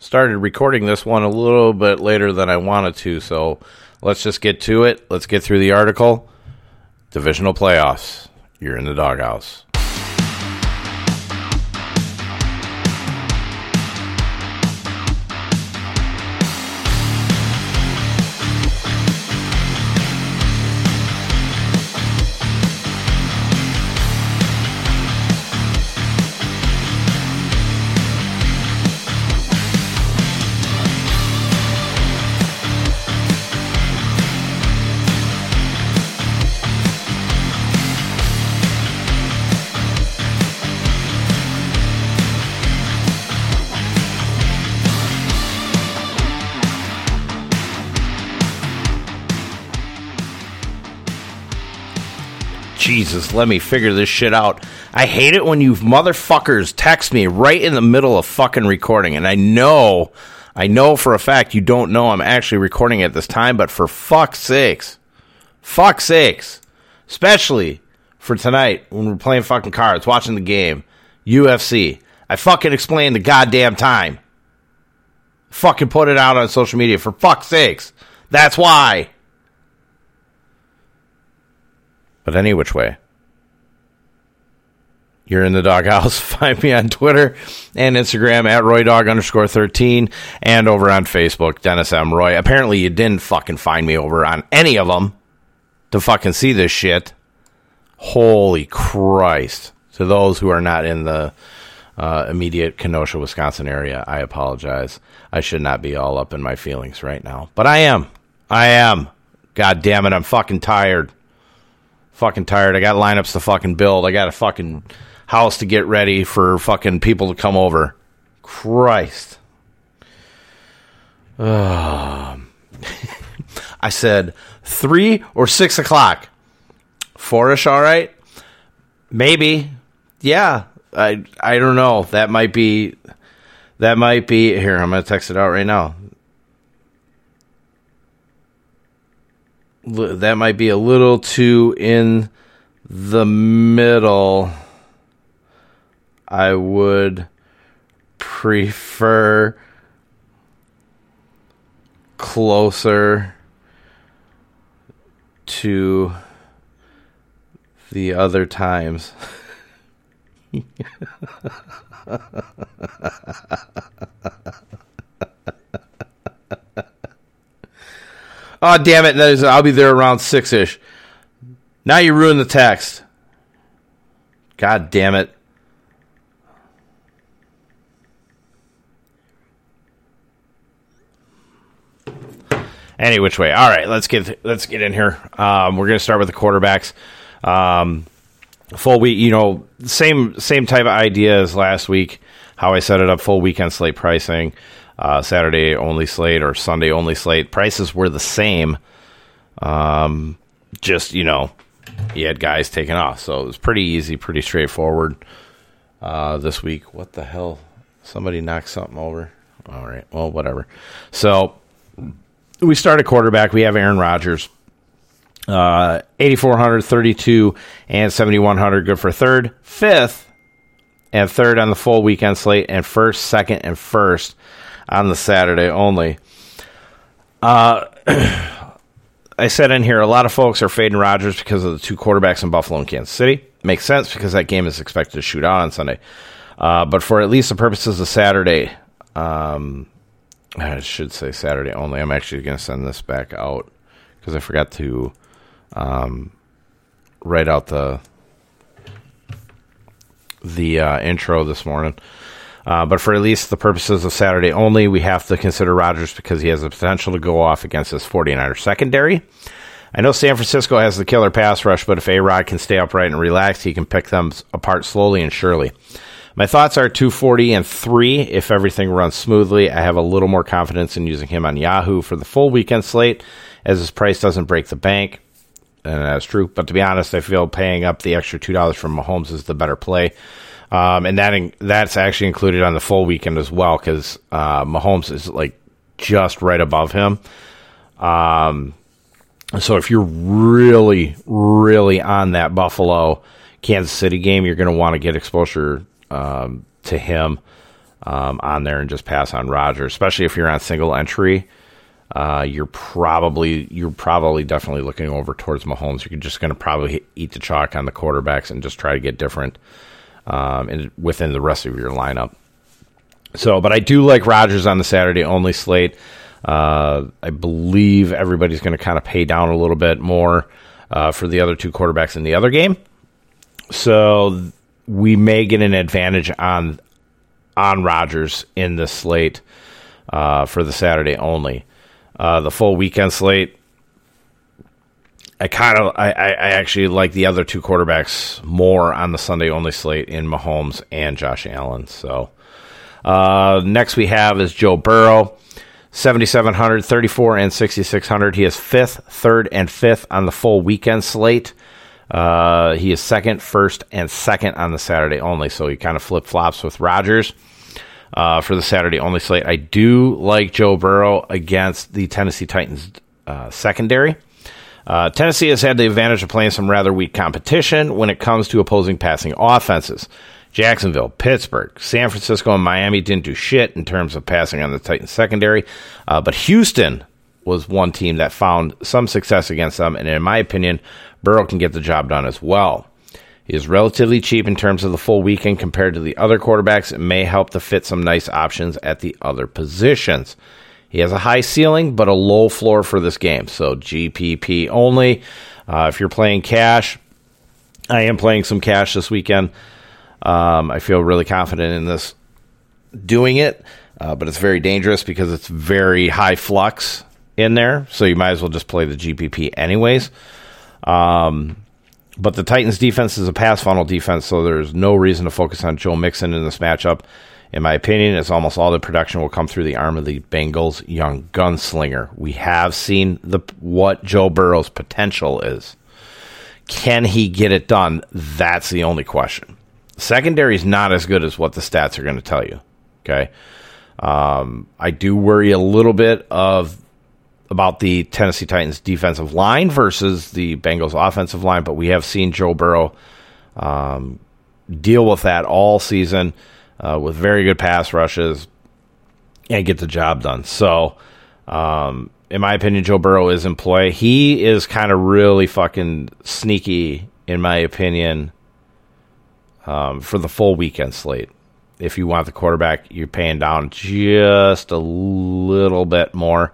Started recording this one a little bit later than I wanted to, so let's just get to it. Let's get through the article. Divisional playoffs. You're in the doghouse. Jesus, let me figure this shit out. I hate it when you motherfuckers text me right in the middle of fucking recording. And I know, I know for a fact you don't know I'm actually recording at this time, but for fuck's sakes, fuck's sakes, especially for tonight when we're playing fucking cards, watching the game, UFC. I fucking explained the goddamn time. Fucking put it out on social media for fuck's sakes. That's why. But any which way, you're in the doghouse. Find me on Twitter and Instagram at RoyDog underscore 13 and over on Facebook, Dennis M. Roy. Apparently, you didn't fucking find me over on any of them to fucking see this shit. Holy Christ. To those who are not in the uh, immediate Kenosha, Wisconsin area, I apologize. I should not be all up in my feelings right now. But I am. I am. God damn it, I'm fucking tired. Fucking tired. I got lineups to fucking build. I got a fucking house to get ready for fucking people to come over. Christ. Uh, I said three or six o'clock. Fourish, all right? Maybe. Yeah. I I don't know. That might be that might be here, I'm gonna text it out right now. that might be a little too in the middle. I would prefer closer to the other times. Oh, damn it. I'll be there around six ish. Now you ruined the text. God damn it. Any which way. All right, let's get let's get in here. Um, we're going to start with the quarterbacks. Um, full week, you know, same same type of idea as last week. How I set it up, full weekend slate pricing uh, Saturday only slate or Sunday only slate. Prices were the same. Um, just you know, he had guys taken off, so it was pretty easy, pretty straightforward. Uh, this week, what the hell? Somebody knocked something over. All right, well, whatever. So we start a quarterback. We have Aaron Rodgers. Uh, 8,400, 32, and 7,100. Good for third. Fifth, and third on the full weekend slate, and first, second, and first on the Saturday only. Uh, I said in here, a lot of folks are fading Rodgers because of the two quarterbacks in Buffalo and Kansas City. Makes sense because that game is expected to shoot out on Sunday. Uh, but for at least the purposes of Saturday, um, I should say Saturday only. I'm actually going to send this back out because I forgot to um, write out the the uh, intro this morning. Uh, but for at least the purposes of Saturday only, we have to consider Rodgers because he has the potential to go off against his 49er secondary. I know San Francisco has the killer pass rush, but if A Rod can stay upright and relaxed, he can pick them apart slowly and surely. My thoughts are 240 and 3 if everything runs smoothly. I have a little more confidence in using him on Yahoo for the full weekend slate as his price doesn't break the bank. And that's true. But to be honest, I feel paying up the extra $2 from Mahomes is the better play. Um, and that in, that's actually included on the full weekend as well because uh, Mahomes is like just right above him. Um, so if you're really, really on that Buffalo Kansas City game, you're going to want to get exposure um, to him um, on there and just pass on Rodgers, especially if you're on single entry. Uh, you're probably you're probably definitely looking over towards Mahomes. You're just going to probably eat the chalk on the quarterbacks and just try to get different um, in, within the rest of your lineup. So, but I do like Rodgers on the Saturday only slate. Uh, I believe everybody's going to kind of pay down a little bit more uh, for the other two quarterbacks in the other game. So we may get an advantage on on Rodgers in this slate uh, for the Saturday only. Uh, the full weekend slate, I kind of I, I actually like the other two quarterbacks more on the Sunday only slate in Mahomes and Josh Allen. So uh, next we have is Joe Burrow. 7,700, 34, and 6,600. He is fifth, third, and fifth on the full weekend slate. Uh, he is second, first, and second on the Saturday only. So he kind of flip flops with Rodgers uh, for the Saturday only slate. I do like Joe Burrow against the Tennessee Titans uh, secondary. Uh, Tennessee has had the advantage of playing some rather weak competition when it comes to opposing passing offenses. Jacksonville, Pittsburgh, San Francisco, and Miami didn't do shit in terms of passing on the Titans secondary, uh, but Houston was one team that found some success against them, and in my opinion, Burrow can get the job done as well. He is relatively cheap in terms of the full weekend compared to the other quarterbacks. It may help to fit some nice options at the other positions. He has a high ceiling, but a low floor for this game. So GPP only. Uh, if you're playing cash, I am playing some cash this weekend. Um, I feel really confident in this doing it, uh, but it's very dangerous because it's very high flux in there. So you might as well just play the GPP anyways. Um, but the Titans defense is a pass funnel defense, so there's no reason to focus on Joe Mixon in this matchup. In my opinion, it's almost all the production will come through the arm of the Bengals' young gunslinger. We have seen the what Joe Burrow's potential is. Can he get it done? That's the only question. Secondary is not as good as what the stats are going to tell you. Okay. Um, I do worry a little bit of about the Tennessee Titans defensive line versus the Bengals offensive line, but we have seen Joe Burrow um, deal with that all season uh, with very good pass rushes and get the job done. So, um, in my opinion, Joe Burrow is in play. He is kind of really fucking sneaky, in my opinion, um, for the full weekend slate. If you want the quarterback, you're paying down just a little bit more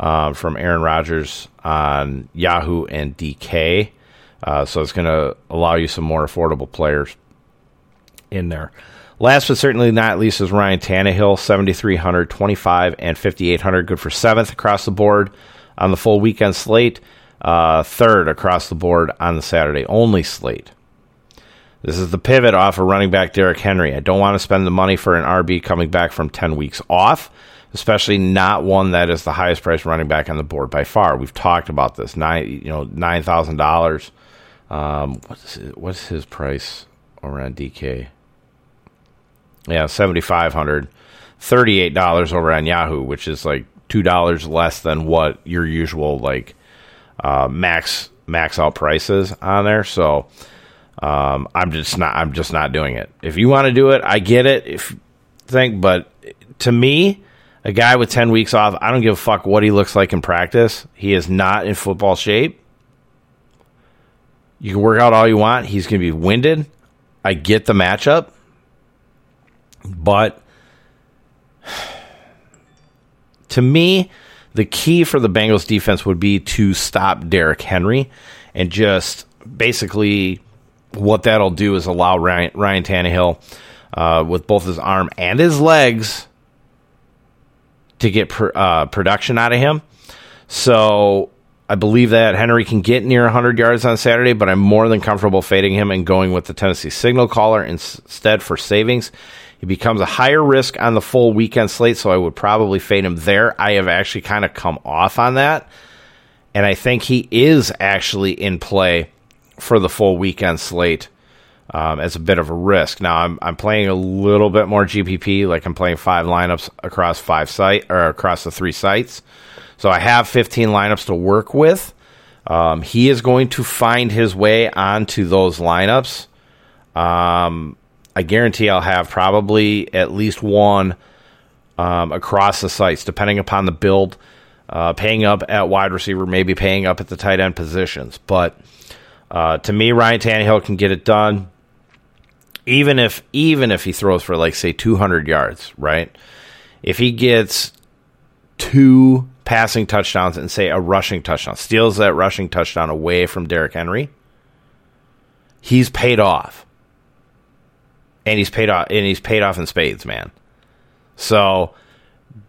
uh, from Aaron Rodgers on Yahoo and DK. Uh, so it's going to allow you some more affordable players in there. Last but certainly not least is Ryan Tannehill, 7,300, 25, and 5,800. Good for seventh across the board on the full weekend slate. Uh, third across the board on the Saturday only slate. This is the pivot off of running back Derrick Henry. I don't want to spend the money for an RB coming back from 10 weeks off especially not one that is the highest priced running back on the board by far. We've talked about this nine, you know, nine thousand dollars. Um, what's his, what's his price on DK? Yeah, seventy five hundred, thirty eight dollars over on Yahoo, which is like two dollars less than what your usual like uh, max max out prices on there. So um, I'm just not I'm just not doing it. If you want to do it, I get it. If think, but to me, a guy with 10 weeks off, I don't give a fuck what he looks like in practice. He is not in football shape. You can work out all you want. He's going to be winded. I get the matchup. But to me, the key for the Bengals defense would be to stop Derrick Henry and just basically what that'll do is allow Ryan, Ryan Tannehill uh, with both his arm and his legs to get pr- uh, production out of him. So I believe that Henry can get near 100 yards on Saturday, but I'm more than comfortable fading him and going with the Tennessee signal caller instead for savings. He becomes a higher risk on the full weekend slate, so I would probably fade him there. I have actually kind of come off on that, and I think he is actually in play for the full weekend slate um, as a bit of a risk. Now I'm I'm playing a little bit more GPP, like I'm playing five lineups across five site or across the three sites. So I have 15 lineups to work with. Um, he is going to find his way onto those lineups. Um, I guarantee I'll have probably at least one um, across the sites, depending upon the build. Uh, paying up at wide receiver, maybe paying up at the tight end positions. But uh, to me, Ryan Tannehill can get it done, even if even if he throws for like say 200 yards, right? If he gets two passing touchdowns and say a rushing touchdown, steals that rushing touchdown away from Derrick Henry, he's paid off, and he's paid off, and he's paid off in spades, man. So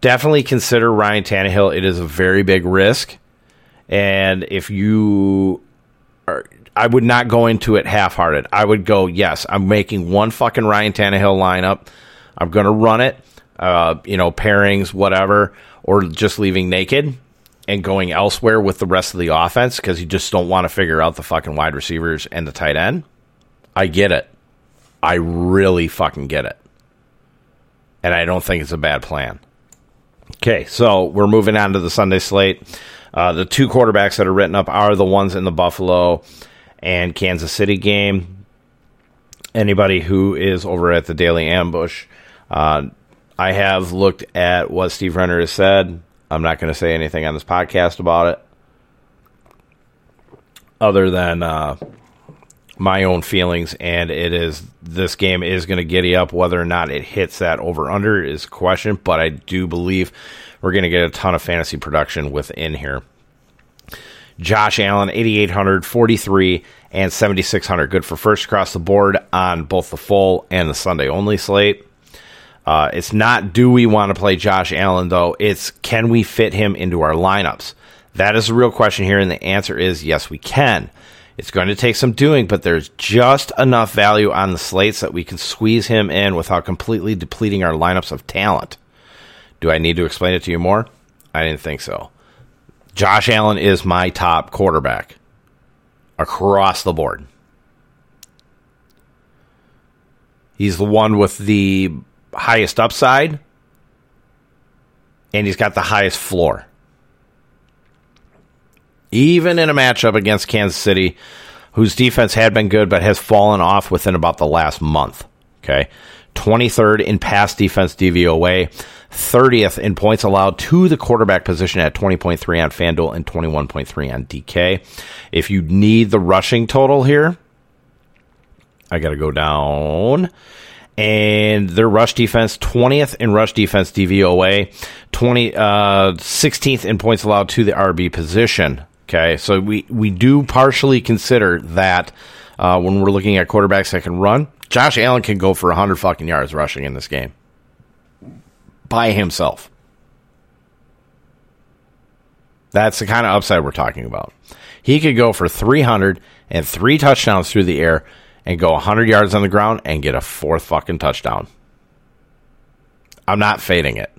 definitely consider Ryan Tannehill. It is a very big risk, and if you are, I would not go into it half-hearted. I would go, yes, I'm making one fucking Ryan Tannehill lineup. I'm going to run it, uh, you know, pairings, whatever, or just leaving naked and going elsewhere with the rest of the offense because you just don't want to figure out the fucking wide receivers and the tight end. I get it. I really fucking get it. And I don't think it's a bad plan. Okay, so we're moving on to the Sunday slate. Uh, the two quarterbacks that are written up are the ones in the Buffalo and Kansas City game. Anybody who is over at the Daily Ambush, uh, I have looked at what Steve Renner has said. I'm not going to say anything on this podcast about it, other than uh, my own feelings. And it is this game is going to giddy up. Whether or not it hits that over under is a question, but I do believe we're going to get a ton of fantasy production within here. Josh Allen, 8,800, 43, and 7,600. Good for first across the board on both the full and the Sunday only slate. Uh, it's not do we want to play Josh Allen, though. It's can we fit him into our lineups? That is the real question here, and the answer is yes, we can. It's going to take some doing, but there's just enough value on the slates that we can squeeze him in without completely depleting our lineups of talent. Do I need to explain it to you more? I didn't think so. Josh Allen is my top quarterback across the board. He's the one with the highest upside, and he's got the highest floor. Even in a matchup against Kansas City, whose defense had been good but has fallen off within about the last month. Okay. 23rd in pass defense DVOA, 30th in points allowed to the quarterback position at 20.3 on FanDuel and 21.3 on DK. If you need the rushing total here, I got to go down. And their rush defense, 20th in rush defense DVOA, 20, uh, 16th in points allowed to the RB position. Okay, so we, we do partially consider that uh, when we're looking at quarterbacks that can run. Josh Allen can go for 100 fucking yards rushing in this game by himself. That's the kind of upside we're talking about. He could go for 300 and three touchdowns through the air and go 100 yards on the ground and get a fourth fucking touchdown. I'm not fading it.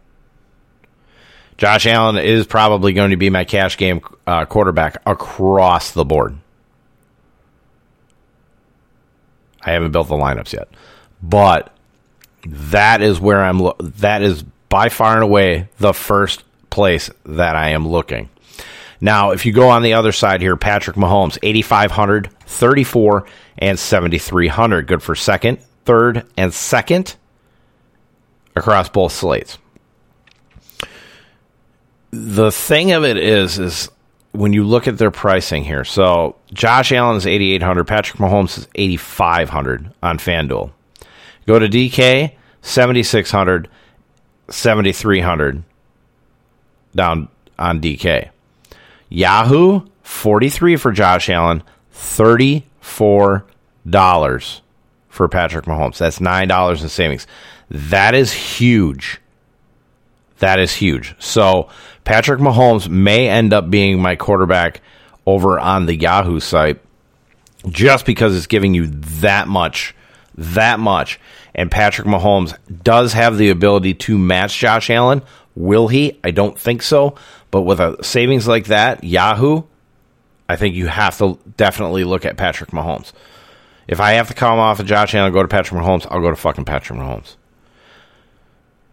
Josh Allen is probably going to be my cash game uh, quarterback across the board. I haven't built the lineups yet, but that is where I'm. Lo- that is by far and away the first place that I am looking. Now, if you go on the other side here, Patrick Mahomes, 8,500, 34, and 7,300. Good for second, third, and second across both slates. The thing of it is, is when you look at their pricing here. So Josh Allen is 8,800, Patrick Mahomes is 8,500 on FanDuel. Go to DK, 7,600, 7,300 down on DK. Yahoo, 43 for Josh Allen, $34 for Patrick Mahomes. That's $9 in savings. That is huge. That is huge. So Patrick Mahomes may end up being my quarterback over on the Yahoo site just because it's giving you that much, that much. And Patrick Mahomes does have the ability to match Josh Allen. Will he? I don't think so. But with a savings like that, Yahoo, I think you have to definitely look at Patrick Mahomes. If I have to come off of Josh Allen and go to Patrick Mahomes, I'll go to fucking Patrick Mahomes.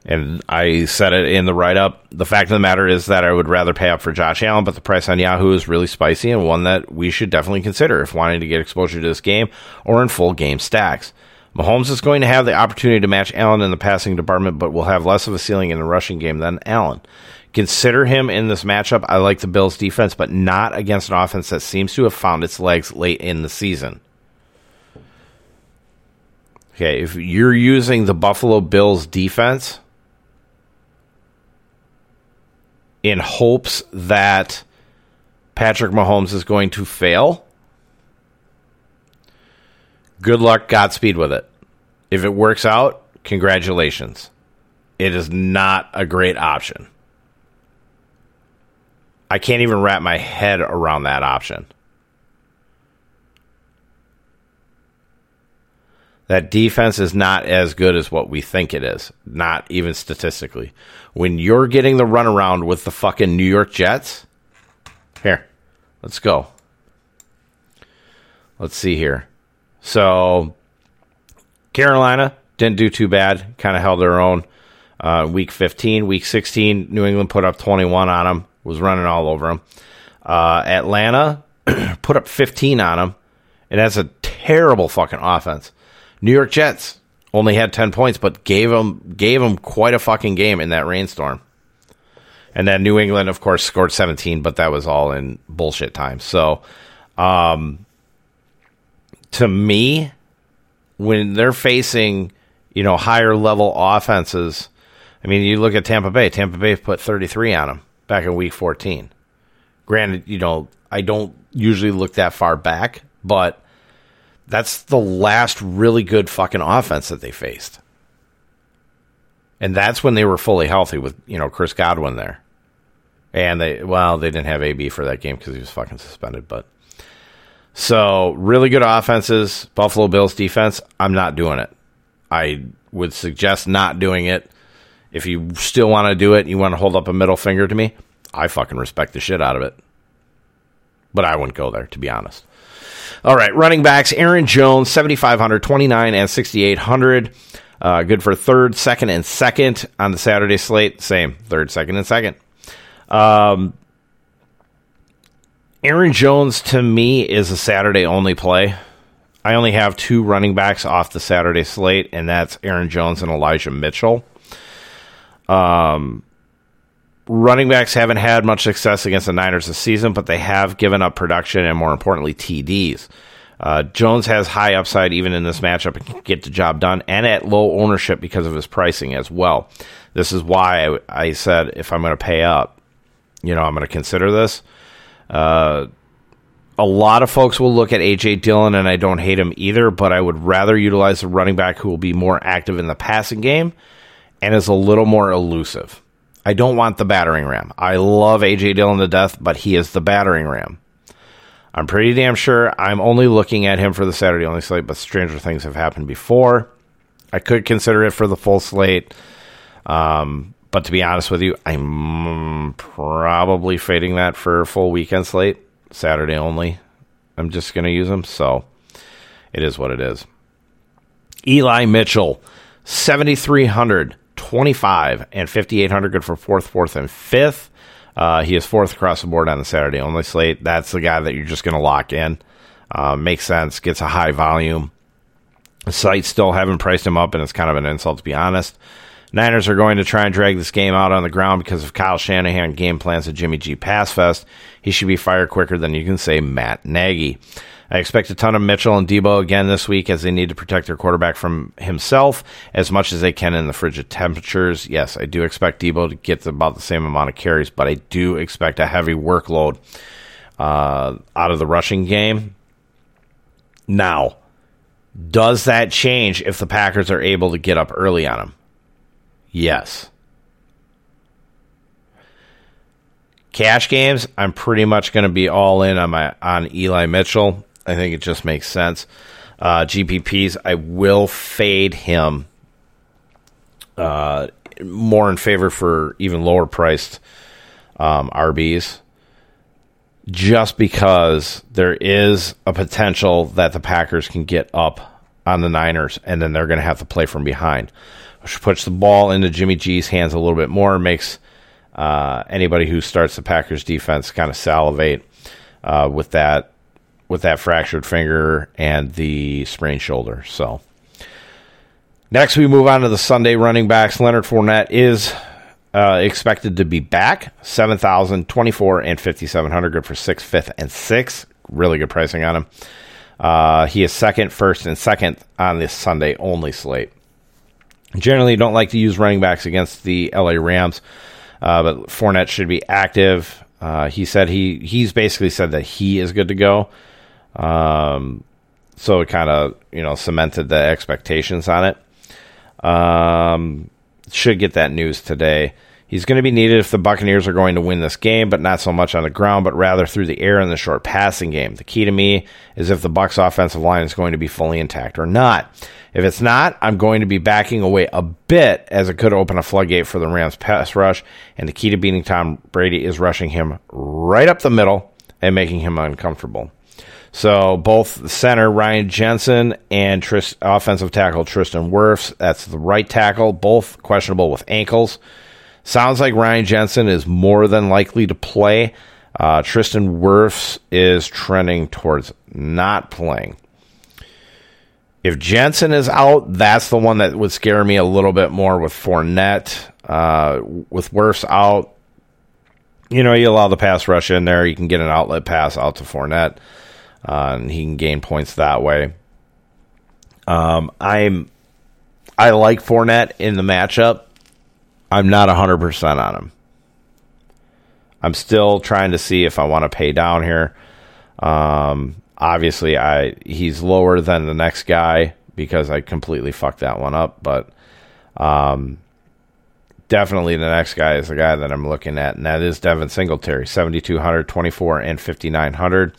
And I said it in the write up. The fact of the matter is that I would rather pay up for Josh Allen, but the price on Yahoo is really spicy and one that we should definitely consider if wanting to get exposure to this game or in full game stacks. Mahomes is going to have the opportunity to match Allen in the passing department, but will have less of a ceiling in the rushing game than Allen. Consider him in this matchup. I like the Bills' defense, but not against an offense that seems to have found its legs late in the season. Okay, if you're using the Buffalo Bills defense in hopes that Patrick Mahomes is going to fail, good luck, Godspeed with it. If it works out, congratulations. It is not a great option. I can't even wrap my head around that option. That defense is not as good as what we think it is, not even statistically. When you're getting the runaround with the fucking New York Jets, here, let's go. Let's see here. So, Carolina didn't do too bad, kind of held their own. Uh, week 15, week 16, New England put up 21 on them was running all over them. Uh, Atlanta put up 15 on them, and that's a terrible fucking offense. New York Jets only had 10 points, but gave them gave them quite a fucking game in that rainstorm. And then New England, of course, scored 17, but that was all in bullshit time. So, um, to me, when they're facing, you know, higher level offenses, I mean, you look at Tampa Bay. Tampa Bay put 33 on them back in week 14. Granted, you know, I don't usually look that far back, but that's the last really good fucking offense that they faced. And that's when they were fully healthy with, you know, Chris Godwin there. And they, well, they didn't have AB for that game because he was fucking suspended, but. So, really good offenses. Buffalo Bills defense, I'm not doing it. I would suggest not doing it if you still want to do it, and you want to hold up a middle finger to me, I fucking respect the shit out of it. But I wouldn't go there, to be honest. All right, running backs Aaron Jones, 7,500, 29, and 6,800. Uh, good for third, second, and second on the Saturday slate. Same, third, second, and second. Um, Aaron Jones, to me, is a Saturday only play. I only have two running backs off the Saturday slate, and that's Aaron Jones and Elijah Mitchell. Um, running backs haven't had much success against the Niners this season, but they have given up production and, more importantly, TDs. Uh, Jones has high upside even in this matchup and can get the job done, and at low ownership because of his pricing as well. This is why I, I said if I'm going to pay up, you know, I'm going to consider this. Uh, a lot of folks will look at AJ Dillon, and I don't hate him either, but I would rather utilize the running back who will be more active in the passing game and is a little more elusive. I don't want the battering ram. I love AJ Dillon to death, but he is the battering ram. I'm pretty damn sure I'm only looking at him for the Saturday only slate, but stranger things have happened before. I could consider it for the full slate. Um, but to be honest with you, I'm probably fading that for a full weekend slate, Saturday only. I'm just going to use them. So it is what it is. Eli Mitchell, 7,300. 25 and 5,800 good for fourth, fourth, and fifth. Uh, he is fourth across the board on the Saturday only slate. That's the guy that you're just going to lock in. Uh, makes sense. Gets a high volume. The sites still haven't priced him up, and it's kind of an insult to be honest. Niners are going to try and drag this game out on the ground because of Kyle Shanahan game plans at Jimmy G Pass Fest. He should be fired quicker than you can say Matt Nagy. I expect a ton of Mitchell and Deebo again this week as they need to protect their quarterback from himself as much as they can in the frigid temperatures. Yes, I do expect Deebo to get about the same amount of carries, but I do expect a heavy workload uh, out of the rushing game. Now, does that change if the Packers are able to get up early on him? Yes. Cash games, I'm pretty much going to be all in on my on Eli Mitchell. I think it just makes sense. Uh, GPPs, I will fade him uh, more in favor for even lower priced um, RBs just because there is a potential that the Packers can get up on the Niners and then they're going to have to play from behind, which puts the ball into Jimmy G's hands a little bit more, makes uh, anybody who starts the Packers defense kind of salivate uh, with that with that fractured finger and the sprained shoulder. So Next, we move on to the Sunday running backs. Leonard Fournette is uh, expected to be back. 7,000, 24, and 5,700. Good for 6th, 5th, and 6th. Really good pricing on him. Uh, he is second, first, and second on this Sunday only slate. Generally, don't like to use running backs against the LA Rams, uh, but Fournette should be active. Uh, he said he he's basically said that he is good to go. Um, so it kind of you know cemented the expectations on it. Um, should get that news today. He's going to be needed if the Buccaneers are going to win this game, but not so much on the ground, but rather through the air in the short passing game. The key to me is if the Bucs offensive line is going to be fully intact or not. If it's not, I'm going to be backing away a bit as it could open a floodgate for the Rams pass rush, and the key to beating Tom Brady is rushing him right up the middle and making him uncomfortable. So both center Ryan Jensen and Trist, offensive tackle Tristan Wirfs, that's the right tackle, both questionable with ankles. Sounds like Ryan Jensen is more than likely to play. Uh, Tristan Wirfs is trending towards not playing. If Jensen is out, that's the one that would scare me a little bit more with Fournette. Uh, with Wirfs out, you know, you allow the pass rush in there. You can get an outlet pass out to Fournette, uh, and he can gain points that way. Um, I'm I like Fournette in the matchup. I'm not 100% on him. I'm still trying to see if I want to pay down here. Um, obviously, I he's lower than the next guy because I completely fucked that one up. But um, definitely the next guy is the guy that I'm looking at, and that is Devin Singletary, 7,200, 24, and 5,900.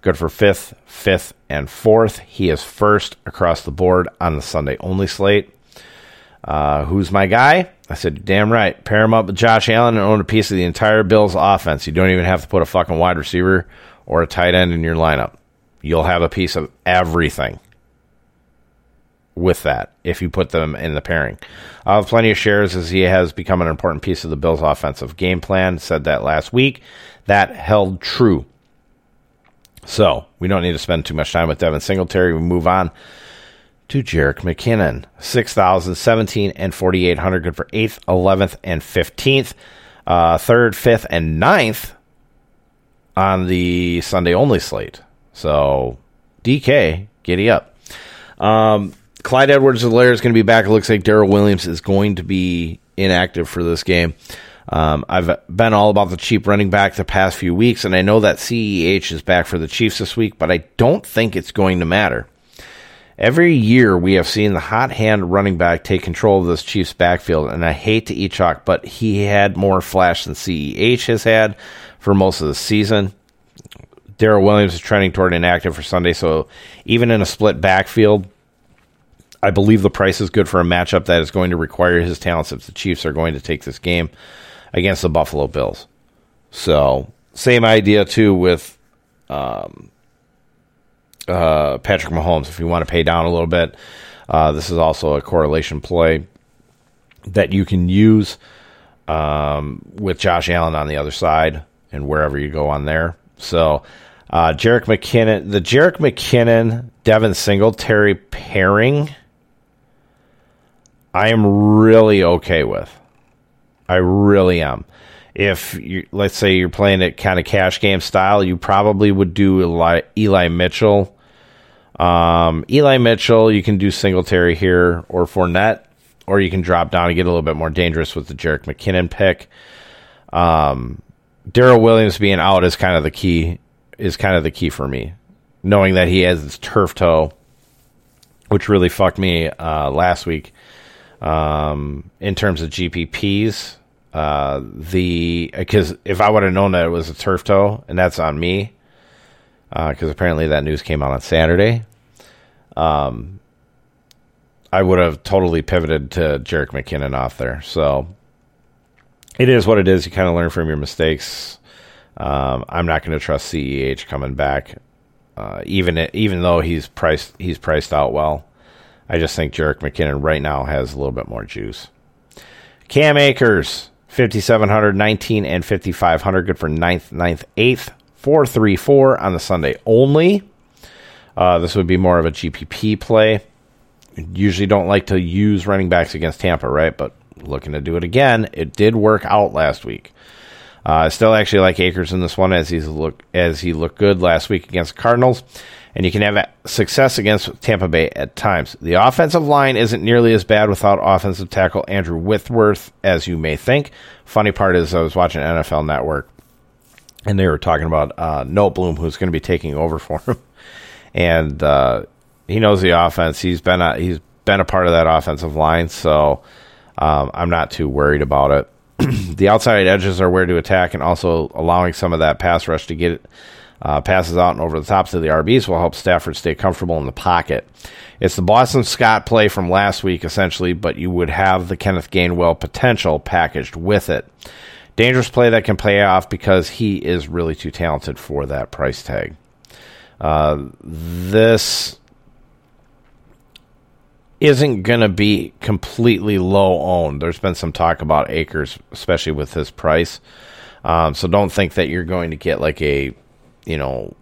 Good for fifth, fifth, and fourth. He is first across the board on the Sunday only slate. Uh, who's my guy? I said, damn right. Pair him up with Josh Allen and own a piece of the entire Bills offense. You don't even have to put a fucking wide receiver or a tight end in your lineup. You'll have a piece of everything with that if you put them in the pairing. I have plenty of shares as he has become an important piece of the Bills' offensive game plan. Said that last week. That held true. So we don't need to spend too much time with Devin Singletary. We move on to Jerick McKinnon. 6,000, 17, and 4,800. Good for 8th, 11th, and 15th. Uh, 3rd, 5th, and 9th on the Sunday only slate. So, DK, giddy up. Um, Clyde Edwards Helaire is going to be back. It looks like Darrel Williams is going to be inactive for this game. Um, I've been all about the cheap running back the past few weeks, and I know that CEH is back for the Chiefs this week, but I don't think it's going to matter. Every year we have seen the hot hand running back take control of this Chiefs backfield, and I hate to eat chalk, but he had more flash than CEH has had for most of the season. Darrel Williams is trending toward inactive for Sunday, so even in a split backfield, I believe the price is good for a matchup that is going to require his talents if the Chiefs are going to take this game against the Buffalo Bills. So, same idea too with um, uh, Patrick Mahomes. If you want to pay down a little bit, uh, this is also a correlation play that you can use um, with Josh Allen on the other side and wherever you go on there. So, uh, Jerick McKinnon, the Jerick McKinnon Devin Singletary pairing, I am really okay with. I really am. If you let's say you're playing it kind of cash game style, you probably would do Eli, Eli Mitchell. Um, Eli Mitchell, you can do Singletary here or Fournette, or you can drop down and get a little bit more dangerous with the Jerick McKinnon pick. Um, Darrel Williams being out is kind of the key. Is kind of the key for me, knowing that he has his turf toe, which really fucked me uh, last week. Um, in terms of GPPs, uh, the because if I would have known that it was a turf toe, and that's on me, because uh, apparently that news came out on Saturday. Um, I would have totally pivoted to Jerick McKinnon off there. So it is what it is. You kind of learn from your mistakes. Um, I'm not going to trust CEH coming back, uh, even even though he's priced he's priced out well. I just think Jerick McKinnon right now has a little bit more juice. Cam Akers, 5,700, 19, and 5,500. Good for 9th, 9th, 8th, 434 on the Sunday only. Uh, this would be more of a GPP play. Usually don't like to use running backs against Tampa, right? But looking to do it again. It did work out last week. Uh, I still actually like Akers in this one as he's look as he looked good last week against Cardinals, and you can have success against Tampa Bay at times. The offensive line isn't nearly as bad without offensive tackle Andrew Whitworth as you may think. Funny part is I was watching NFL Network, and they were talking about uh, Bloom, who's going to be taking over for him, and uh, he knows the offense. He's been a, he's been a part of that offensive line, so um, I'm not too worried about it. the outside edges are where to attack, and also allowing some of that pass rush to get uh, passes out and over the tops of the RBs will help Stafford stay comfortable in the pocket. It's the Boston Scott play from last week, essentially, but you would have the Kenneth Gainwell potential packaged with it. Dangerous play that can pay off because he is really too talented for that price tag. Uh, this isn't going to be completely low owned. There's been some talk about Akers, especially with his price. Um, so don't think that you're going to get like a, you know,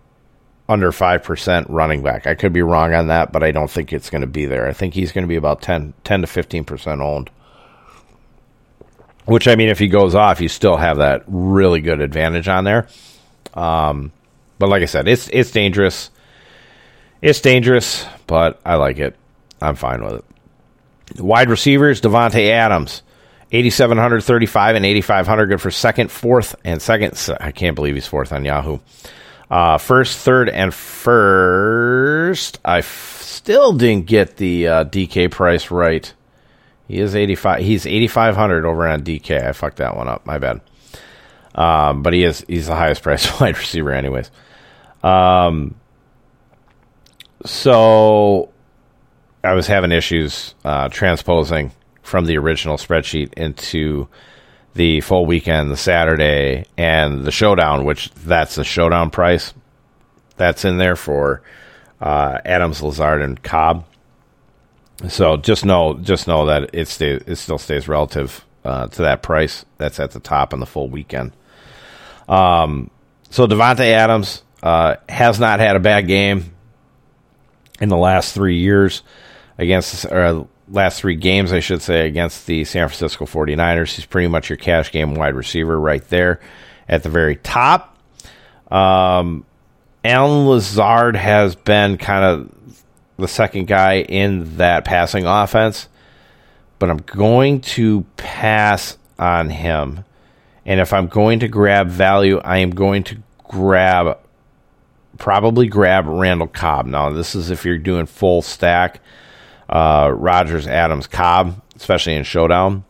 under 5% running back. I could be wrong on that, but I don't think it's going to be there. I think he's going to be about 10, 10 to 15% owned. Which, I mean, if he goes off, you still have that really good advantage on there. Um, but like I said, it's it's dangerous. It's dangerous, but I like it. I'm fine with it. Wide receivers, Davante Adams, 8,735 and 8,500. Good for second, fourth, and second. I can't believe he's fourth on Yahoo. Uh, first, third, and first. I f- still didn't get the uh, DK price right. He is 85. He's 8,500 over on DK. I fucked that one up. My bad. Um, but he is he's the highest priced wide receiver, anyways. Um, so I was having issues uh, transposing from the original spreadsheet into the full weekend, the Saturday, and the showdown, which that's the showdown price that's in there for uh, Adams, Lazard, and Cobb. So just know, just know that it stays, it still stays relative uh, to that price that's at the top in the full weekend. Um, so Davante Adams uh, has not had a bad game in the last three years against or last three games, I should say, against the San Francisco 49ers. He's pretty much your cash game wide receiver right there at the very top. Um, Allen Lazard has been kind of the second guy in that passing offense, but I'm going to pass on him. And if I'm going to grab value, I am going to grab probably grab Randall Cobb. Now, this is if you're doing full stack uh, Rodgers, Adams, Cobb, especially in showdown.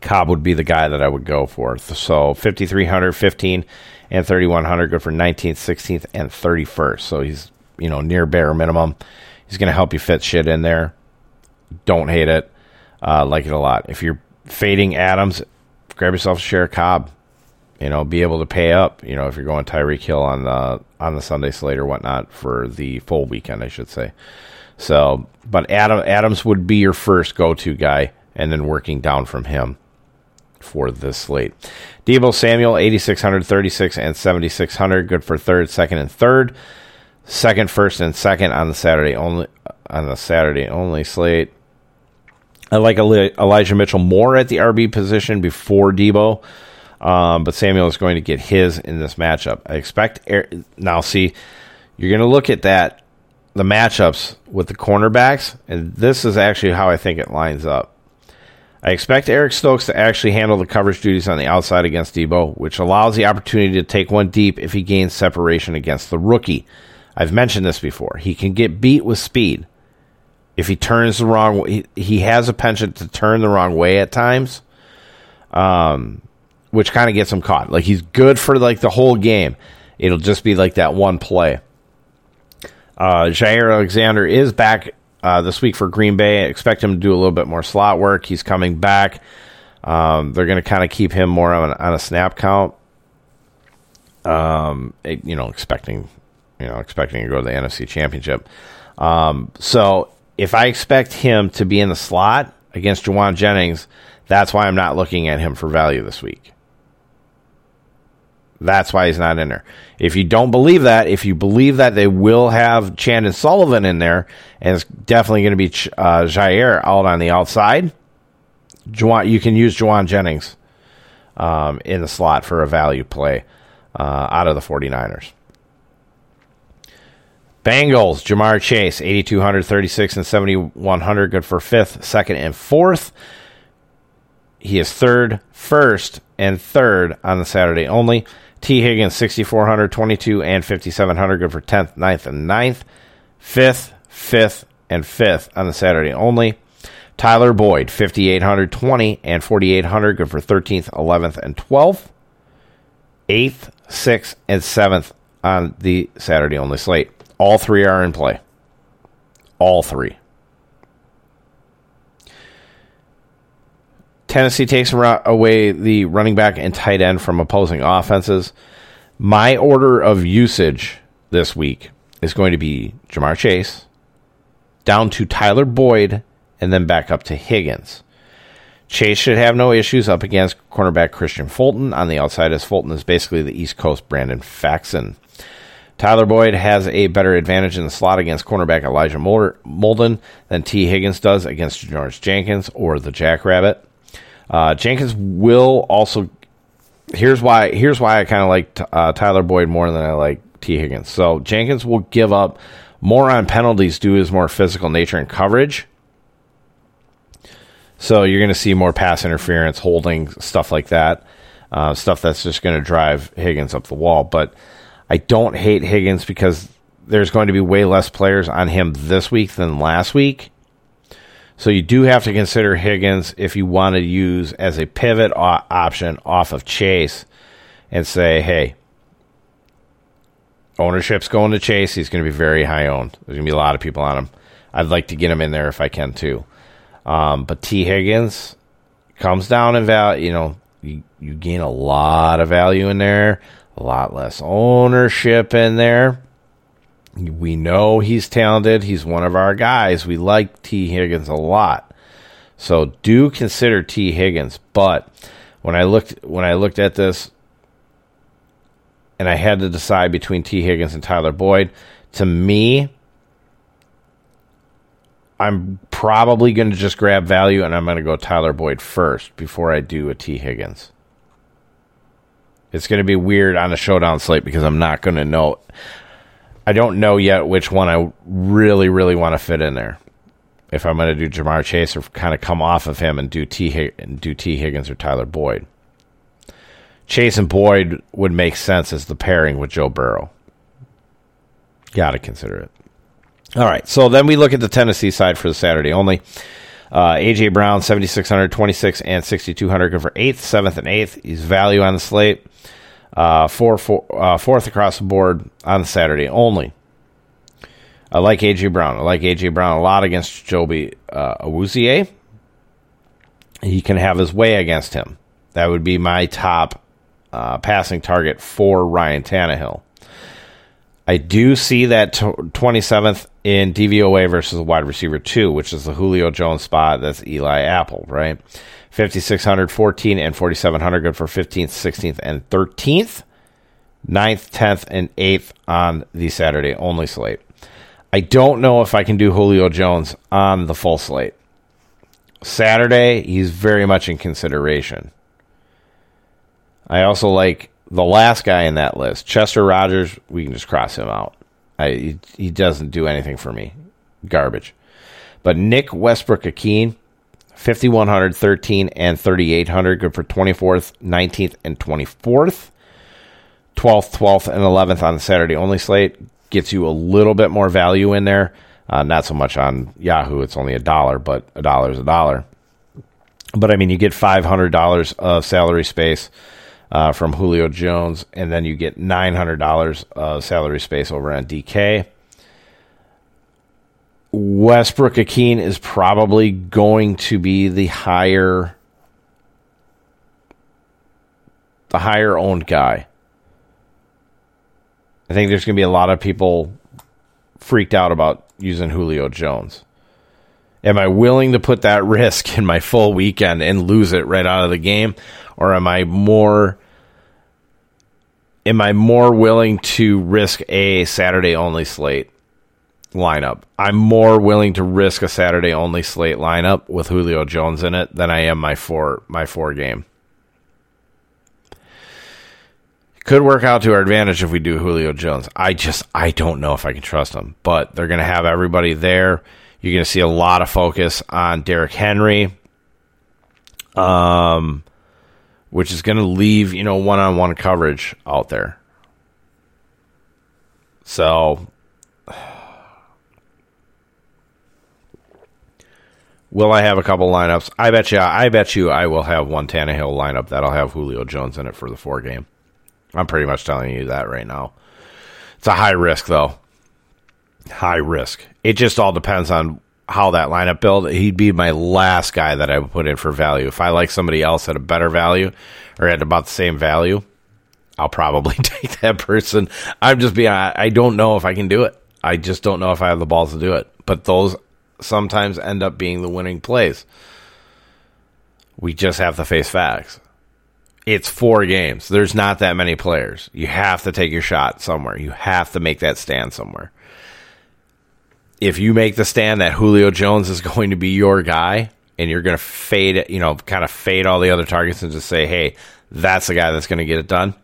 Cobb would be the guy that I would go for. So 5,300, 15, and 3,100, good for 19th, 16th, and 31st. So he's, you know, near bare minimum. He's going to help you fit shit in there. Don't hate it. Uh, like it a lot. If you're fading Adams, grab yourself a share of Cobb. You know, be able to pay up. You know, if you're going Tyreek Hill on the on the Sunday slate or whatnot for the full weekend, I should say. So, but Adam Adams would be your first go-to guy, and then working down from him for this slate. Deebo Samuel, 8,600, 36, and 7,600. Good for third, second, and third. Second, first, and second on the Saturday only on the Saturday only slate. I like Elijah Mitchell more at the RB position before Deebo, um, but Samuel is going to get his in this matchup. I expect now. See, you're going to look at that the matchups with the cornerbacks, and this is actually how I think it lines up. I expect Eric Stokes to actually handle the coverage duties on the outside against Deebo, which allows the opportunity to take one deep if he gains separation against the rookie. I've mentioned this before. He can get beat with speed. If he turns the wrong way, he, he has a penchant to turn the wrong way at times, um, which kind of gets him caught. Like he's good for like the whole game. It'll just be like that one play. Uh, Jaire Alexander is back uh, this week for Green Bay. I expect him to do a little bit more slot work. He's coming back. Um, they're going to kind of keep him more on, on a snap count. Um, you know, expecting, you know, expecting to go to the NFC Championship. Um, so if I expect him to be in the slot against Jauan Jennings, that's why I'm not looking at him for value this week. That's why he's not in there. If you don't believe that, if you believe that they will have Chandon Sullivan in there, and it's definitely going to be uh, Jaire out on the outside, Jauan, you can use Jauan Jennings um, in the slot for a value play uh, out of the 49ers. Bengals, Ja'Marr Chase, 8,200, 36, and 7,100. Good for fifth, second, and fourth. He is third, first, and third on the Saturday only. Tee Higgins, 6,400, 22, and 5,700. Good for 10th, 9th, and 9th. Fifth, fifth, and fifth on the Saturday only. Tyler Boyd, 5,800, 20, and 4,800. Good for 13th, 11th, and 12th. 8th, 6th, and 7th on the Saturday only slate. All three are in play. All three. Tennessee takes away the running back and tight end from opposing offenses. My order of usage this week is going to be Ja'Marr Chase, down to Tyler Boyd, and then back up to Higgins. Chase should have no issues up against cornerback Kristian Fulton on the outside, as Fulton is basically the East Coast Brandon Facyson. Tyler Boyd has a better advantage in the slot against cornerback Elijah Molden than T. Higgins does against George Jenkins or the Jackrabbit. Uh, Jenkins will also. Here's why. Here's why I kind of like uh, Tyler Boyd more than I like T Higgins. So Jenkins will give up more on penalties due to his more physical nature and coverage. So you're going to see more pass interference, holding stuff like that, uh, stuff that's just going to drive Higgins up the wall. But I don't hate Higgins because there's going to be way less players on him this week than last week. So you do have to consider Higgins if you want to use as a pivot option off of Chase and say, hey, ownership's going to Chase. He's going to be very high owned. There's going to be a lot of people on him. I'd like to get him in there if I can too. Um, but T. Higgins comes down in value. You know, you, you gain a lot of value in there, a lot less ownership in there. We know he's talented. He's one of our guys. We like T. Higgins a lot. So do consider T. Higgins. But when I looked when I looked at this and I had to decide between T. Higgins and Tyler Boyd, to me, I'm probably going to just grab value and I'm going to go Tyler Boyd first before I do a T. Higgins. It's going to be weird on a showdown slate because I'm not going to know. I don't know yet which one I really, really want to fit in there. If I'm going to do Ja'Marr Chase or kind of come off of him and do T and do Tee Higgins or Tyler Boyd. Chase and Boyd would make sense as the pairing with Joe Burrow. Got to consider it. All right, so then we look at the Tennessee side for the Saturday only. Uh, AJ Brown, 7,600, 26, and 6,200 good for 8th, 7th, and 8th. He's value on the slate. Uh, four, four, uh, fourth across the board on Saturday only. I like AJ Brown. I like AJ Brown a lot against Joby uh, Awuzie. He can have his way against him. That would be my top uh, passing target for Ryan Tannehill. I do see that t- 27th in DVOA versus wide receiver two, which is the Julio Jones spot. That's Eli Apple, right? 5,600, 14, and 4,700 good for 15th, 16th, and 13th. 9th, 10th, and 8th on the Saturday only slate. I don't know if I can do Julio Jones on the full slate. Saturday, he's very much in consideration. I also like the last guy in that list, Chester Rogers. We can just cross him out. I, he, he doesn't do anything for me. Garbage. But Nick Westbrook-Ikhine, 5,100, 13, and 3,800. Good for 24th, 19th, and 24th. 12th, 12th, and 11th on the Saturday only slate. Gets you a little bit more value in there. Uh, not so much on Yahoo. It's only a dollar, but a dollar is a dollar. But I mean, you get $500 of salary space uh, from Julio Jones, and then you get $900 of salary space over on DK. Westbrook-Ikhine is probably going to be the higher the higher owned guy. I think there's going to be a lot of people freaked out about using Julio Jones. Am I willing to put that risk in my full weekend and lose it right out of the game? Or am I more am I more willing to risk a Saturday only slate lineup? I'm more willing to risk a Saturday only slate lineup with Julio Jones in it than I am my four my four game. Could work out to our advantage if we do Julio Jones. I just I don't know if I can trust him, but they're going to have everybody there. You're going to see a lot of focus on Derrick Henry, um, which is going to leave you know one on one coverage out there. So, will I have a couple lineups? I bet you. I bet you. I will have one Tannehill lineup that'll have Julio Jones in it for the four game. I'm pretty much telling you that right now. It's a high risk, though. High risk. It just all depends on how that lineup build. He'd be my last guy that I would put in for value. If I like somebody else at a better value or at about the same value, I'll probably take that person. I'm just being, I don't know if I can do it. I just don't know if I have the balls to do it. But those sometimes end up being the winning plays. We just have to face facts it's four games. There's not that many players. You have to take your shot somewhere. You have to make that stand somewhere. If you make the stand that Julio Jones is going to be your guy and you're going to fade you know, kind of fade all the other targets and just say, hey, that's the guy that's going to get it done,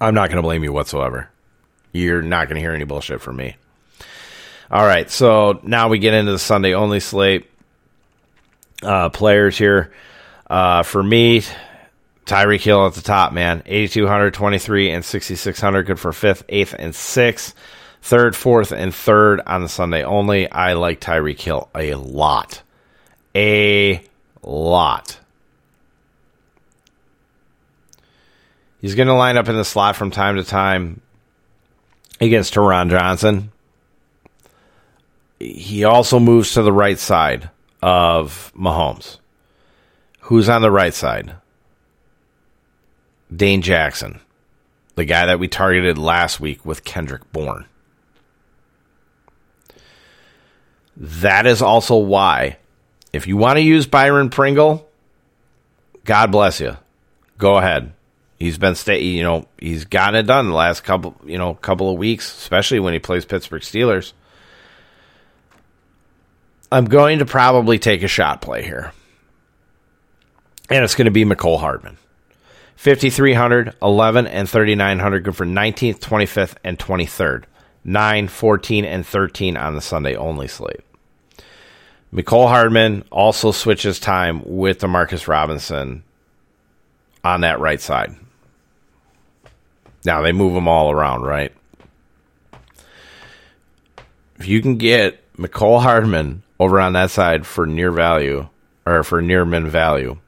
I'm not going to blame you whatsoever. You're not going to hear any bullshit from me. All right, so now we get into the Sunday only slate. Uh, players here. Uh, for me, Tyreek Hill at the top, man. 8,200, 23, and 6,600. Good for fifth, eighth, and sixth. Third, fourth, and third on the Sunday only. I like Tyreek Hill a lot. A lot. He's going to line up in the slot from time to time against Taron Johnson. He also moves to the right side of Mahomes. Who's on the right side? Dane Jackson, the guy that we targeted last week with Kendrick Bourne. That is also why, if you want to use Byron Pringle, God bless you. Go ahead. He's been stay, you know, he's gotten it done the last couple, you know, couple of weeks, especially when he plays Pittsburgh Steelers. I'm going to probably take a shot play here and it's going to be Mecole Hardman. 5,300, 11, and 3,900 good for 19th, 25th, and 23rd. 9, 14, and 13 on the Sunday only slate. Mecole Hardman also switches time with Demarcus Robinson on that right side. Now they move them all around, right? If you can get Mecole Hardman over on that side for near value or for near min value,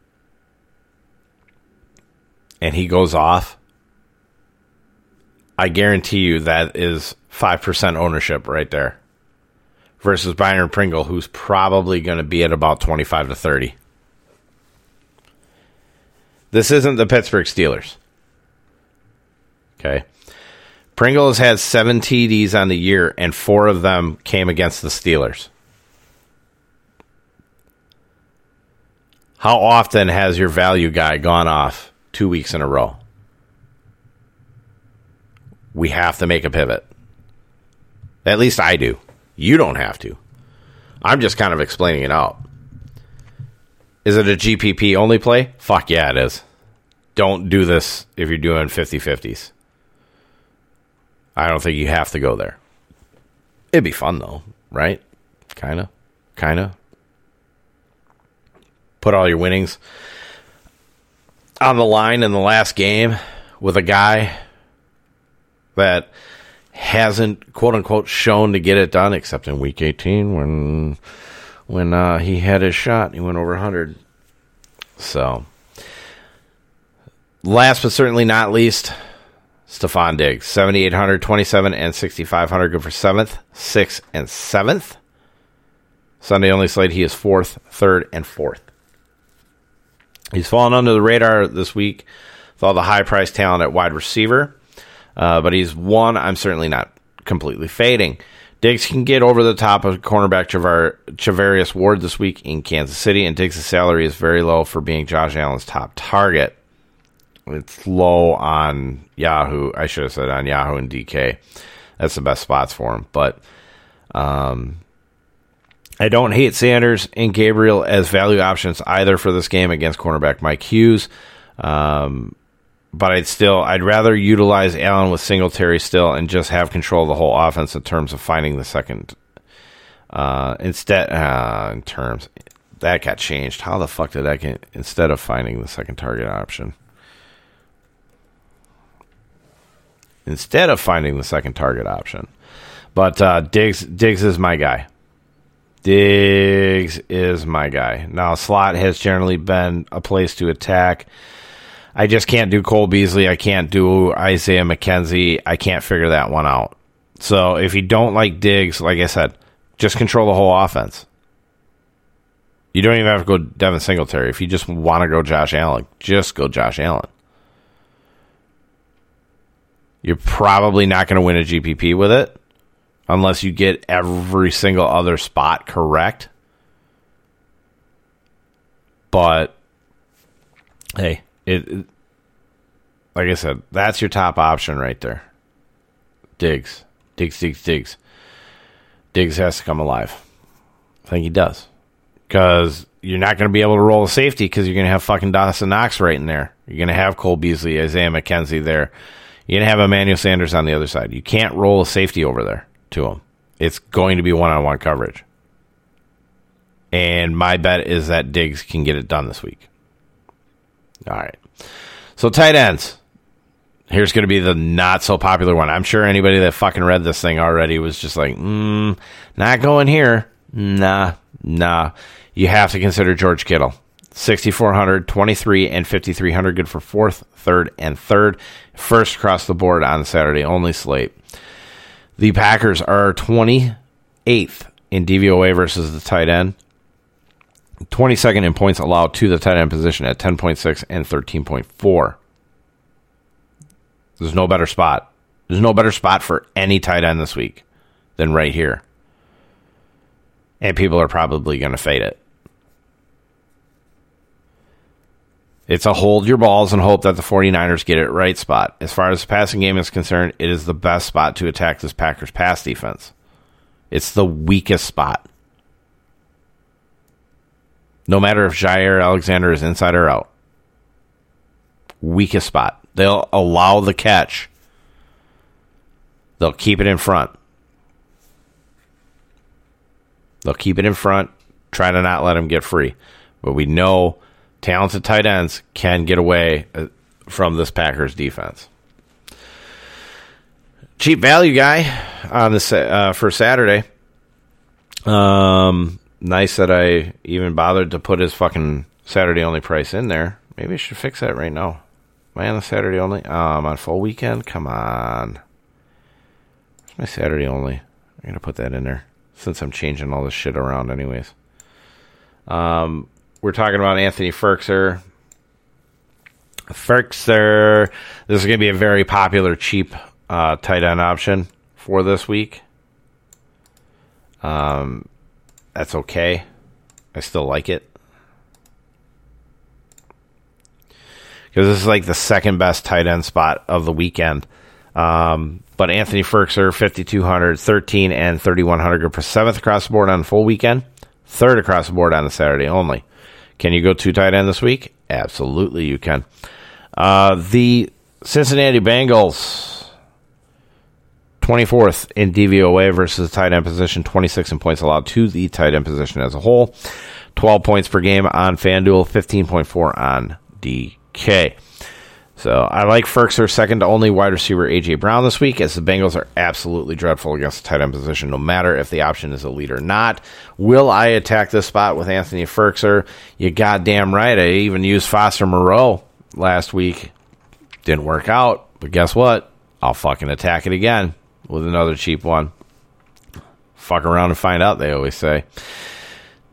and he goes off, I guarantee you that is 5% ownership right there. Versus Byron Pringle, who's probably going to be at about 25 to 30. This isn't the Pittsburgh Steelers. Okay. Pringle has had seven TDs on the year, and four of them came against the Steelers. How often has your value guy gone off two weeks in a row. We have to make a pivot. At least I do. You don't have to. I'm just kind of explaining it out. Is it a GPP only play? Fuck yeah, it is. Don't do this if you're doing 50 50s. I don't think you have to go there. It'd be fun though, right? Kind of. Kind of. Put all your winnings on the line in the last game with a guy that hasn't quote unquote shown to get it done except in week 18 when when uh, he had his shot. He went over 100 so last but certainly not least Stefon Diggs. 7800 27 and 6500 good for 7th 6th and 7th Sunday only slate he is 4th 3rd and 4th He's fallen under the radar this week with all the high price talent at wide receiver, uh, but he's one I'm certainly not completely fading. Diggs can get over the top of cornerback Chavar- Charvarius Ward this week in Kansas City, and Diggs' salary is very low for being Josh Allen's top target. It's low on Yahoo. I should have said on Yahoo and DK. That's the best spots for him. But um, I don't hate Sanders and Gabriel as value options either for this game against cornerback Mike Hughes. Um, but I'd still I'd rather utilize Allen with Singletary still and just have control of the whole offense in terms of finding the second. Uh, instead, uh, in terms that got changed. How the fuck did that get instead of finding the second target option? Instead of finding the second target option, but uh, Diggs Diggs is my guy. Diggs is my guy. Now slot has generally been a place to attack. I just can't do Cole Beasley. I can't do Isaiah McKenzie. I can't figure that one out. So if you don't like Diggs, like I said, just control the whole offense. You don't even have to go Devin Singletary. If you just want to go Josh Allen, just go Josh Allen. You're probably not going to win a GPP with it unless you get every single other spot correct. But hey, it, like I said, that's your top option right there. Diggs, Diggs, Diggs, Diggs. Diggs has to come alive. I think he does because you're not going to be able to roll a safety because you're going to have fucking Dawson Knox right in there. You're going to have Cole Beasley, Isaiah McKenzie there. You're going to have Emmanuel Sanders on the other side. You can't roll a safety over there to him. It's going to be one on one coverage. And my bet is that Diggs can get it done this week. All right. So tight ends. Here's going to be the not so popular one. I'm sure anybody that fucking read this thing already was just like, mm, not going here. Nah, nah. You have to consider George Kittle. 6,400, 23, and 5,300. Good for fourth, third, and third. First across the board on Saturday only slate. The Packers are 28th in DVOA versus the tight end. 22nd in points allowed to the tight end position at 10.6 and 13.4. There's no better spot. There's no better spot for any tight end this week than right here. And people are probably going to fade it. It's a hold your balls and hope that the 49ers get it right spot. As far as the passing game is concerned, it is the best spot to attack this Packers pass defense. It's the weakest spot. No matter if Jaire Alexander is inside or out. Weakest spot. They'll allow the catch. They'll keep it in front. They'll keep it in front, try to not let him get free. But we know talented tight ends can get away uh, from this Packers defense. Cheap value guy on this uh, for Saturday. Um, nice that I even bothered to put his fucking Saturday only price in there. Maybe I should fix that right now. Am I on the Saturday only? Um, on full weekend? Come on. Where's my Saturday only? I'm gonna put that in there since I'm changing all this shit around, anyways. Um, we're talking about Anthony Firkser. Firkser. This is gonna be a very popular, cheap uh, tight end option for this week. Um, that's okay. I still like it. because this is like the second best tight end spot of the weekend. Um, but Anthony Firkser, 5,200, 13, and 3,100 good for seventh across the board on the full weekend, third across the board on the Saturday only. Can you go two tight end this week? Absolutely, you can. Uh, the Cincinnati Bengals, 24th in DVOA versus the tight end position, 26 in points allowed to the tight end position as a whole, 12 points per game on FanDuel, 15.4 on DK. So I like Firkser second to only wide receiver AJ Brown this week, as the Bengals are absolutely dreadful against the tight end position, no matter if the option is a lead or not. Will I attack this spot with Anthony Firkser? You goddamn right. I even used Foster Moreau last week. Didn't work out, but guess what? I'll fucking attack it again with another cheap one. Fuck around and find out, they always say.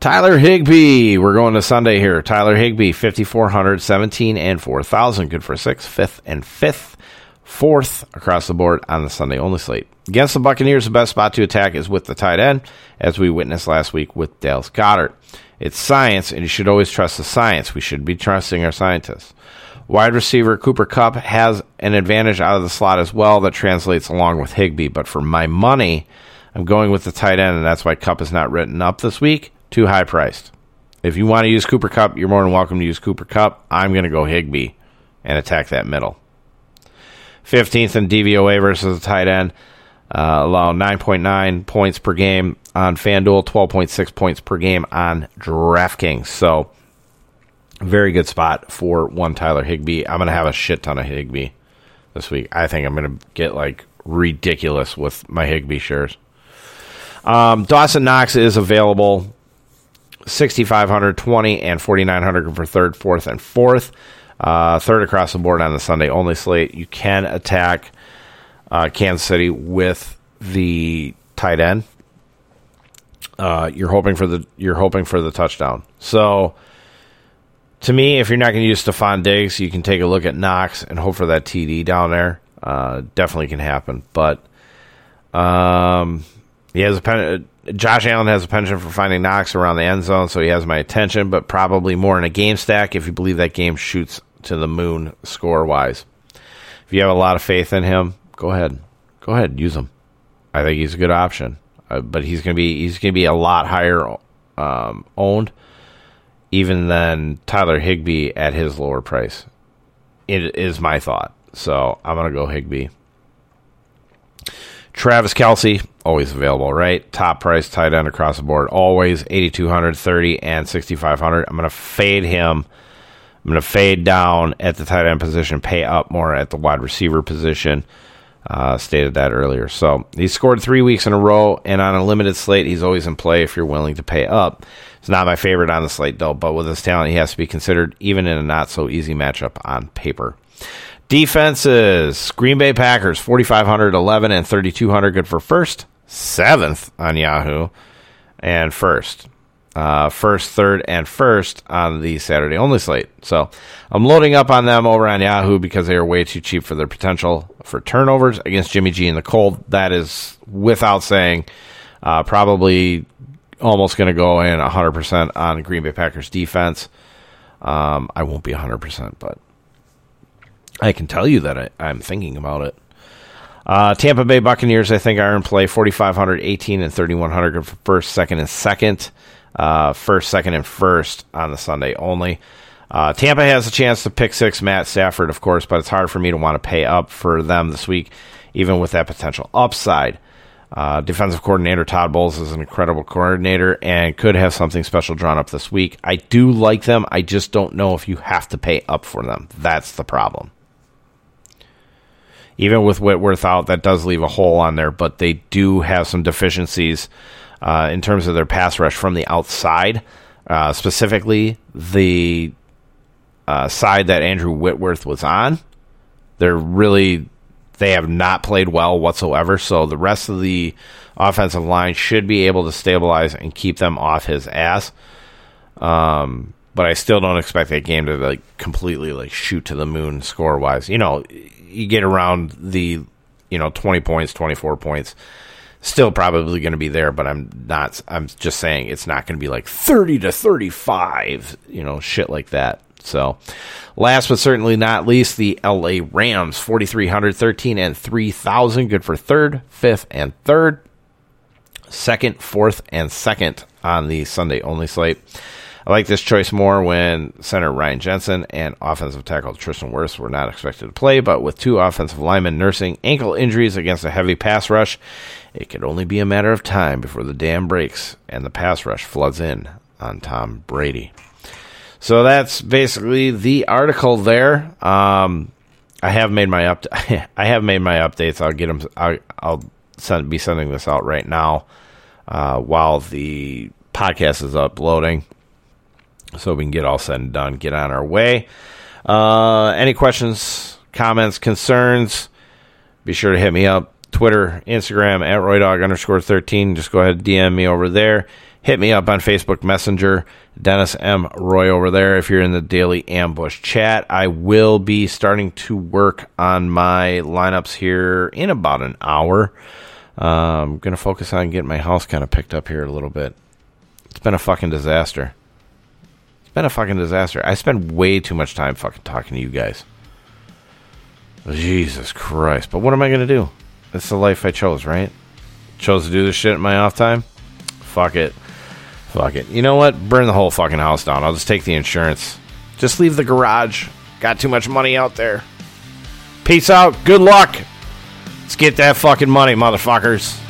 Tyler Higbee. We're going to Sunday here. Tyler Higbee, 5,400, 17, and 4,000. Good for sixth, fifth, and fifth. Fourth across the board on the Sunday only slate. Against the Buccaneers, the best spot to attack is with the tight end, as we witnessed last week with Dallas Goedert. It's science, and you should always trust the science. We should be trusting our scientists. Wide receiver Cooper Kupp has an advantage out of the slot as well that translates along with Higbee. But for my money, I'm going with the tight end, and that's why Kupp is not written up this week. Too high priced. If you want to use Cooper Kupp, you're more than welcome to use Cooper Kupp. I'm going to go Higbee and attack that middle. 15th in DVOA versus a tight end. Uh, allow 9.9 points per game on FanDuel, 12.6 points per game on DraftKings. So, very good spot for one Tyler Higbee. I'm going to have a shit ton of Higbee this week. I think I'm going to get like ridiculous with my Higbee shares. Um, Dawson Knox is available 6,500, 20, and 4,900 for third, fourth, and fourth. Uh, third across the board on the Sunday only slate. You can attack uh, Kansas City with the tight end. Uh, you're hoping for the you're hoping for the touchdown. So, to me, if you're not going to use Stefon Diggs, you can take a look at Knox and hope for that TD down there. Uh, definitely can happen, but um, he has a pen. Josh Allen has a penchant for finding Knox around the end zone, so he has my attention, but probably more in a game stack if you believe that game shoots to the moon score wise. If you have a lot of faith in him, go ahead, go ahead, and use him. I think he's a good option, uh, but he's gonna be he's gonna be a lot higher um, owned, even than Tyler Higbee at his lower price. It is my thought, so I'm gonna go Higbee. Travis Kelce, always available, right? Top price tight end across the board, always 8,200, 30, and 6,500. I'm going to fade him. I'm going to fade down at the tight end position, pay up more at the wide receiver position. Uh, stated that earlier. So he scored three weeks in a row, and on a limited slate, he's always in play if you're willing to pay up. It's not my favorite on the slate, though, but with his talent, he has to be considered even in a not so easy matchup on paper. Defenses Green Bay Packers, 4,500, 11, and 3,200. Good for first, seventh on Yahoo, and first. Uh, first, third, and first on the Saturday only slate. So I'm loading up on them over on Yahoo because they are way too cheap for their potential for turnovers against Jimmy G in the cold. That is without saying, uh, probably almost going to go in 100% on Green Bay Packers defense. Um, I won't be 100%, but I can tell you that I, am thinking about it. Uh, Tampa Bay Buccaneers, I think, are in play 4,500, 18, and 3,100 for first, second, and second. Uh, first, second, and first on the Sunday only. Uh, Tampa has a chance to pick six Matt Stafford, of course, but it's hard for me to want to pay up for them this week, even with that potential upside. Uh, defensive coordinator Todd Bowles is an incredible coordinator and could have something special drawn up this week. I do like them. I just don't know if you have to pay up for them. That's the problem even with Whitworth out, that does leave a hole on there, but they do have some deficiencies uh, in terms of their pass rush from the outside, uh, specifically the uh, side that Andrew Whitworth was on. They're really they have not played well whatsoever. So the rest of the offensive line should be able to stabilize and keep them off his ass. Um, but I still don't expect that game to like completely like shoot to the moon score wise. You know, you get around the you know 20 points 24 points still probably going to be there but i'm not i'm just saying it's not going to be like 30 to 35 you know shit like that so last but certainly not least the la rams 4313 and 3000 good for third fifth and third. Second fourth and second on the sunday only slate. I like this choice more when center Ryan Jensen and offensive tackle Tristan Wirfs were not expected to play, but with two offensive linemen nursing ankle injuries against a heavy pass rush, it could only be a matter of time before the dam breaks and the pass rush floods in on Tom Brady. So that's basically the article there. Um, I have made my up. I have made my updates. I'll get them. I'll, I'll send, be sending this out right now uh, while the podcast is uploading so we can get all said and done, get on our way. Uh, any questions, comments, concerns? Be sure to hit me up. Twitter, Instagram at RoyDog underscore 13. Just go ahead and DM me over there. Hit me up on Facebook Messenger, Dennis M. Roy over there. If you're in the daily ambush chat, I will be starting to work on my lineups here in about an hour. Um, I'm going to focus on getting my house kind of picked up here a little bit. It's been a fucking disaster It's been a fucking disaster. I spend way too much time fucking talking to you guys. Jesus Christ. But what am I going to do? It's the life I chose, right? Chose to do this shit in my off time? Fuck it. Fuck it. You know what? Burn the whole fucking house down. I'll just take the insurance. Just leave the garage. Got too much money out there. Peace out. Good luck. Let's get that fucking money, motherfuckers.